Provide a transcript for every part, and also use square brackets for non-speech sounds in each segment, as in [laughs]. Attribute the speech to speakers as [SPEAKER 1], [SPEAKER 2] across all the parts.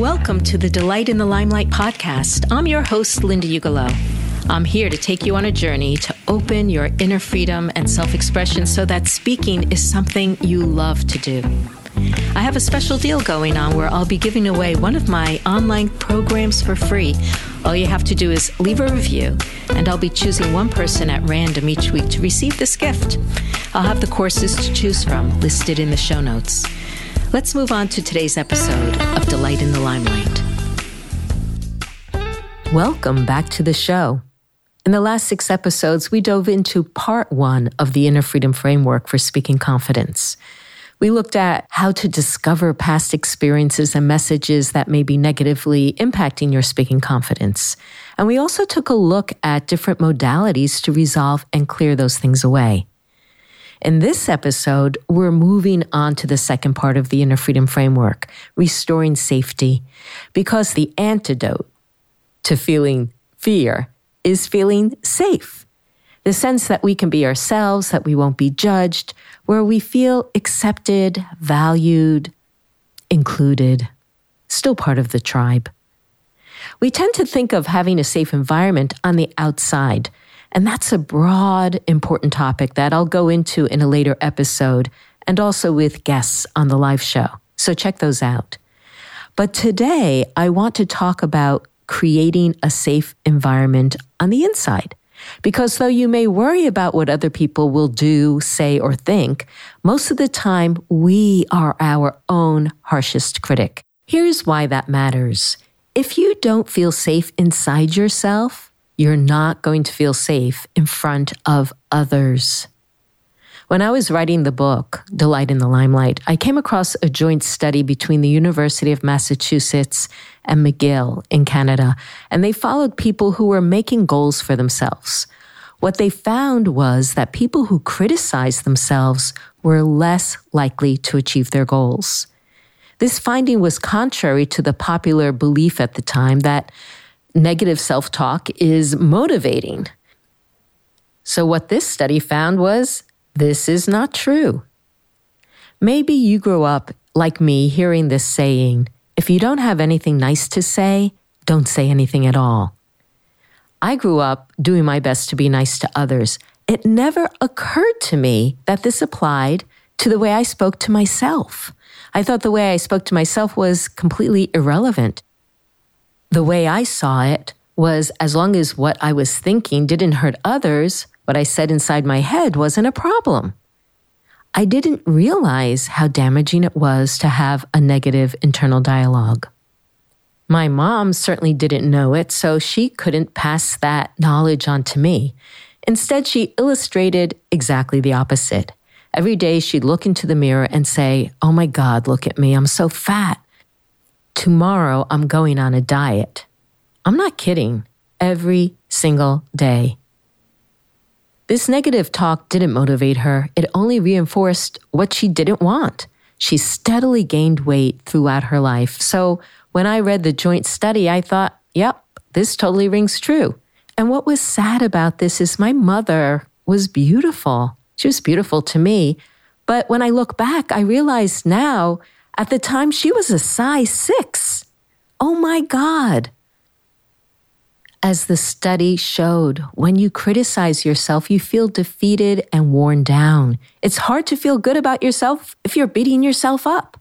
[SPEAKER 1] Welcome to the Delight in the Limelight podcast. I'm your host, Linda Ugelow. I'm here to take you on a journey to open your inner freedom and self expression so that speaking is something you love to do. I have a special deal going on where I'll be giving away one of my online programs for free. All you have to do is leave a review, and I'll be choosing one person at random each week to receive this gift. I'll have the courses to choose from listed in the show notes. Let's move on to today's episode of Delight in the Limelight. Welcome back to the show. In the last six episodes, we dove into part one of the Inner Freedom Framework for Speaking Confidence. We looked at how to discover past experiences and messages that may be negatively impacting your speaking confidence. And we also took a look at different modalities to resolve and clear those things away. In this episode, we're moving on to the second part of the Inner Freedom Framework, restoring safety, because the antidote to feeling fear is feeling safe. The sense that we can be ourselves, that we won't be judged, where we feel accepted, valued, included, still part of the tribe. We tend to think of having a safe environment on the outside, and that's a broad, important topic that I'll go into in a later episode and also with guests on the live show. So check those out. But today, I want to talk about creating a safe environment on the inside. Because though you may worry about what other people will do, say, or think, most of the time we are our own harshest critic. Here's why that matters. If you don't feel safe inside yourself, you're not going to feel safe in front of others. When I was writing the book, Delight in the Limelight, I came across a joint study between the University of Massachusetts and McGill in Canada, and they followed people who were making goals for themselves. What they found was that people who criticized themselves were less likely to achieve their goals. This finding was contrary to the popular belief at the time that negative self talk is motivating. So, what this study found was this is not true. Maybe you grew up like me hearing this saying if you don't have anything nice to say, don't say anything at all. I grew up doing my best to be nice to others. It never occurred to me that this applied to the way I spoke to myself. I thought the way I spoke to myself was completely irrelevant the way I saw it was as long as what I was thinking didn't hurt others, what I said inside my head wasn't a problem. I didn't realize how damaging it was to have a negative internal dialogue. My mom certainly didn't know it, so she couldn't pass that knowledge on to me. Instead, she illustrated exactly the opposite. Every day she'd look into the mirror and say, Oh my God, look at me, I'm so fat. Tomorrow I'm going on a diet. I'm not kidding. Every single day. This negative talk didn't motivate her, it only reinforced what she didn't want. She steadily gained weight throughout her life. So when I read the joint study, I thought, yep, this totally rings true. And what was sad about this is my mother was beautiful. She was beautiful to me. But when I look back, I realize now at the time, she was a size six. Oh my God. As the study showed, when you criticize yourself, you feel defeated and worn down. It's hard to feel good about yourself if you're beating yourself up.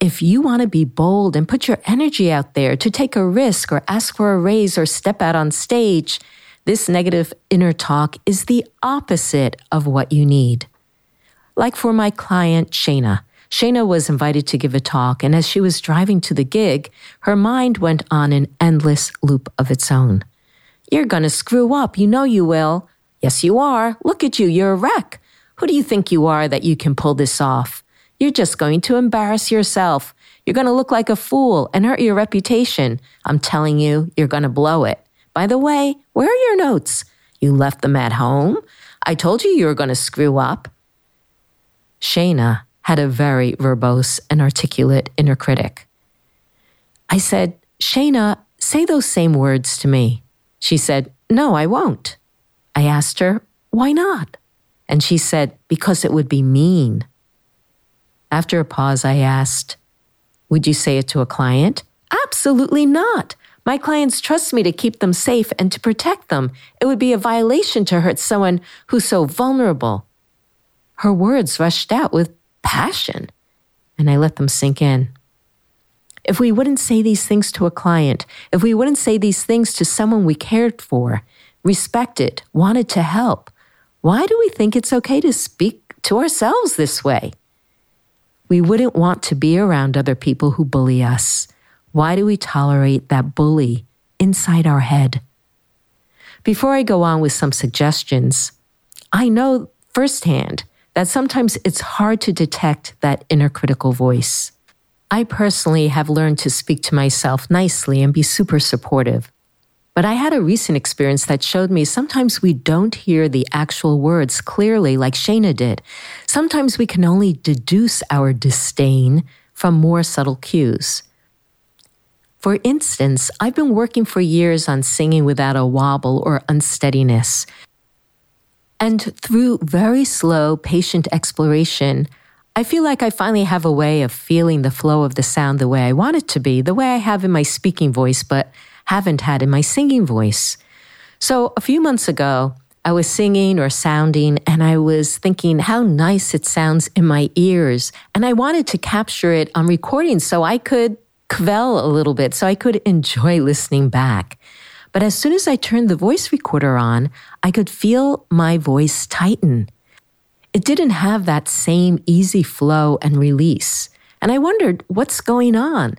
[SPEAKER 1] If you want to be bold and put your energy out there to take a risk or ask for a raise or step out on stage, this negative inner talk is the opposite of what you need. Like for my client, Shayna. Shayna was invited to give a talk, and as she was driving to the gig, her mind went on an endless loop of its own. You're going to screw up. You know you will. Yes, you are. Look at you. You're a wreck. Who do you think you are that you can pull this off? You're just going to embarrass yourself. You're going to look like a fool and hurt your reputation. I'm telling you, you're going to blow it. By the way, where are your notes? You left them at home? I told you you were going to screw up. Shayna had a very verbose and articulate inner critic. I said, Shayna, say those same words to me. She said, No, I won't. I asked her, Why not? And she said, Because it would be mean. After a pause, I asked, Would you say it to a client? Absolutely not. My clients trust me to keep them safe and to protect them. It would be a violation to hurt someone who's so vulnerable. Her words rushed out with passion, and I let them sink in. If we wouldn't say these things to a client, if we wouldn't say these things to someone we cared for, respected, wanted to help, why do we think it's okay to speak to ourselves this way? We wouldn't want to be around other people who bully us. Why do we tolerate that bully inside our head? Before I go on with some suggestions, I know firsthand that sometimes it's hard to detect that inner critical voice. I personally have learned to speak to myself nicely and be super supportive. But I had a recent experience that showed me sometimes we don't hear the actual words clearly like Shayna did. Sometimes we can only deduce our disdain from more subtle cues. For instance, I've been working for years on singing without a wobble or unsteadiness. And through very slow, patient exploration, I feel like I finally have a way of feeling the flow of the sound the way I want it to be, the way I have in my speaking voice, but haven't had in my singing voice. So a few months ago, I was singing or sounding, and I was thinking how nice it sounds in my ears. And I wanted to capture it on recording so I could quell a little bit so I could enjoy listening back. But as soon as I turned the voice recorder on, I could feel my voice tighten. It didn't have that same easy flow and release. And I wondered, what's going on?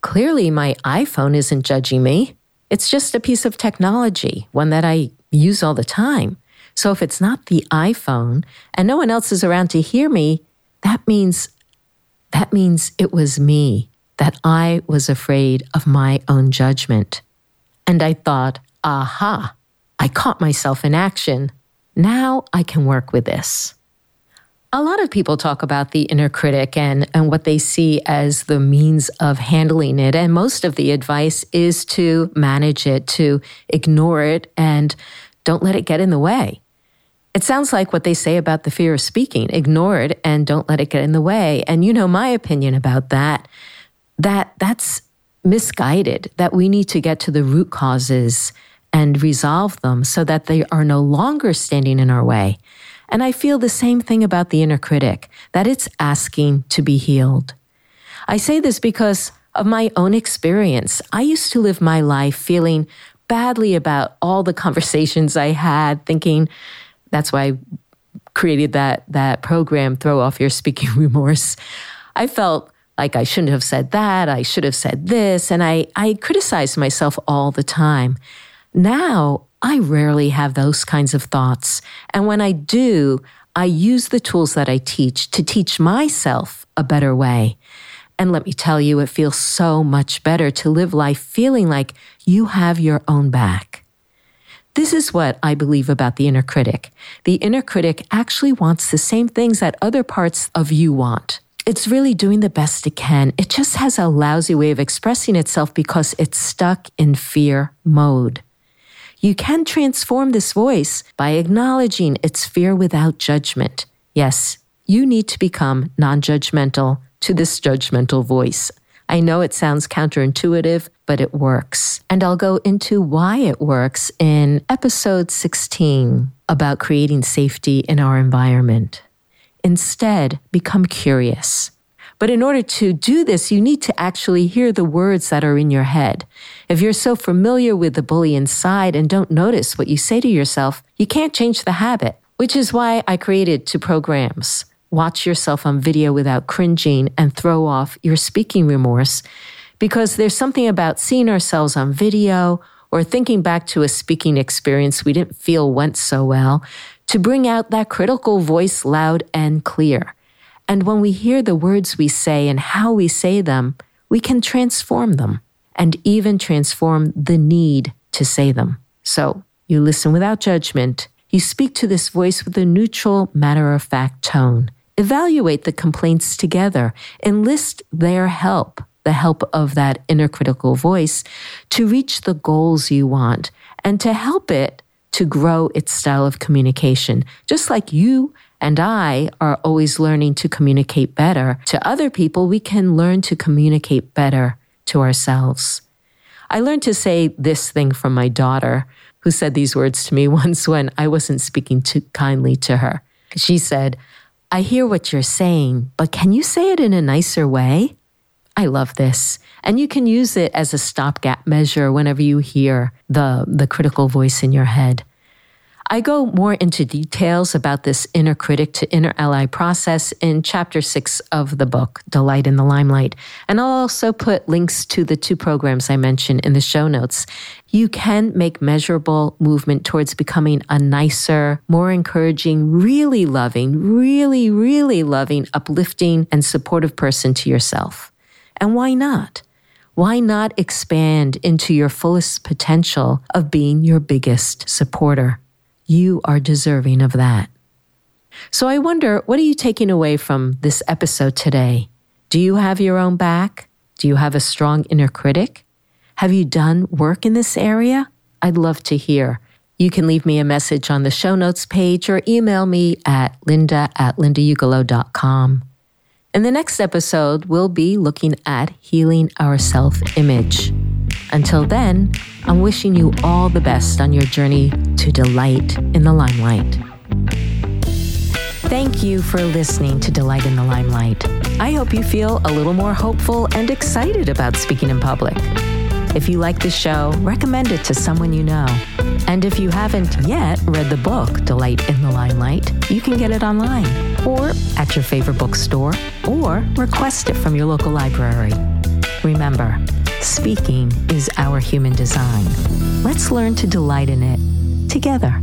[SPEAKER 1] Clearly, my iPhone isn't judging me. It's just a piece of technology, one that I use all the time. So if it's not the iPhone and no one else is around to hear me, that means that means it was me that I was afraid of my own judgment. And I thought, aha, I caught myself in action. Now I can work with this. A lot of people talk about the inner critic and, and what they see as the means of handling it. And most of the advice is to manage it, to ignore it, and don't let it get in the way. It sounds like what they say about the fear of speaking ignore it and don't let it get in the way. And you know my opinion about that that that's misguided, that we need to get to the root causes and resolve them so that they are no longer standing in our way. And I feel the same thing about the inner critic, that it's asking to be healed. I say this because of my own experience. I used to live my life feeling badly about all the [laughs] conversations I had, thinking that's why I created that, that program, Throw Off Your Speaking [laughs] Remorse. I felt like I shouldn't have said that, I should have said this, and I, I criticized myself all the time. Now, I rarely have those kinds of thoughts. And when I do, I use the tools that I teach to teach myself a better way. And let me tell you, it feels so much better to live life feeling like you have your own back. This is what I believe about the inner critic. The inner critic actually wants the same things that other parts of you want it's really doing the best it can. It just has a lousy way of expressing itself because it's stuck in fear mode. You can transform this voice by acknowledging its fear without judgment. Yes, you need to become non judgmental to this judgmental voice. I know it sounds counterintuitive, but it works. And I'll go into why it works in episode 16 about creating safety in our environment. Instead, become curious. But in order to do this, you need to actually hear the words that are in your head. If you're so familiar with the bully inside and don't notice what you say to yourself, you can't change the habit, which is why I created two programs. Watch yourself on video without cringing and throw off your speaking remorse. Because there's something about seeing ourselves on video or thinking back to a speaking experience we didn't feel went so well to bring out that critical voice loud and clear. And when we hear the words we say and how we say them, we can transform them and even transform the need to say them. So you listen without judgment. You speak to this voice with a neutral, matter of fact tone. Evaluate the complaints together. Enlist their help, the help of that inner critical voice, to reach the goals you want and to help it to grow its style of communication, just like you and I are always learning to communicate better. To other people, we can learn to communicate better to ourselves. I learned to say this thing from my daughter, who said these words to me [laughs] once when I wasn't speaking too kindly to her. She said, I hear what you're saying, but can you say it in a nicer way? I love this. And you can use it as a stopgap measure whenever you hear the, the critical voice in your head. I go more into details about this inner critic to inner ally process in chapter six of the book, Delight in the Limelight. And I'll also put links to the two programs I mentioned in the show notes. You can make measurable movement towards becoming a nicer, more encouraging, really loving, really, really loving, uplifting, and supportive person to yourself. And why not? Why not expand into your fullest potential of being your biggest supporter? You are deserving of that. So I wonder, what are you taking away from this episode today? Do you have your own back? Do you have a strong inner critic? Have you done work in this area? I'd love to hear. You can leave me a message on the show notes page or email me at linda at lindaugelow.com. In the next episode, we'll be looking at healing our self image. Until then, I'm wishing you all the best on your journey to delight in the limelight. Thank you for listening to Delight in the Limelight. I hope you feel a little more hopeful and excited about speaking in public. If you like the show, recommend it to someone you know. And if you haven't yet read the book, Delight in the Limelight, you can get it online or at your favorite bookstore or request it from your local library. Remember, speaking is our human design. Let's learn to delight in it together.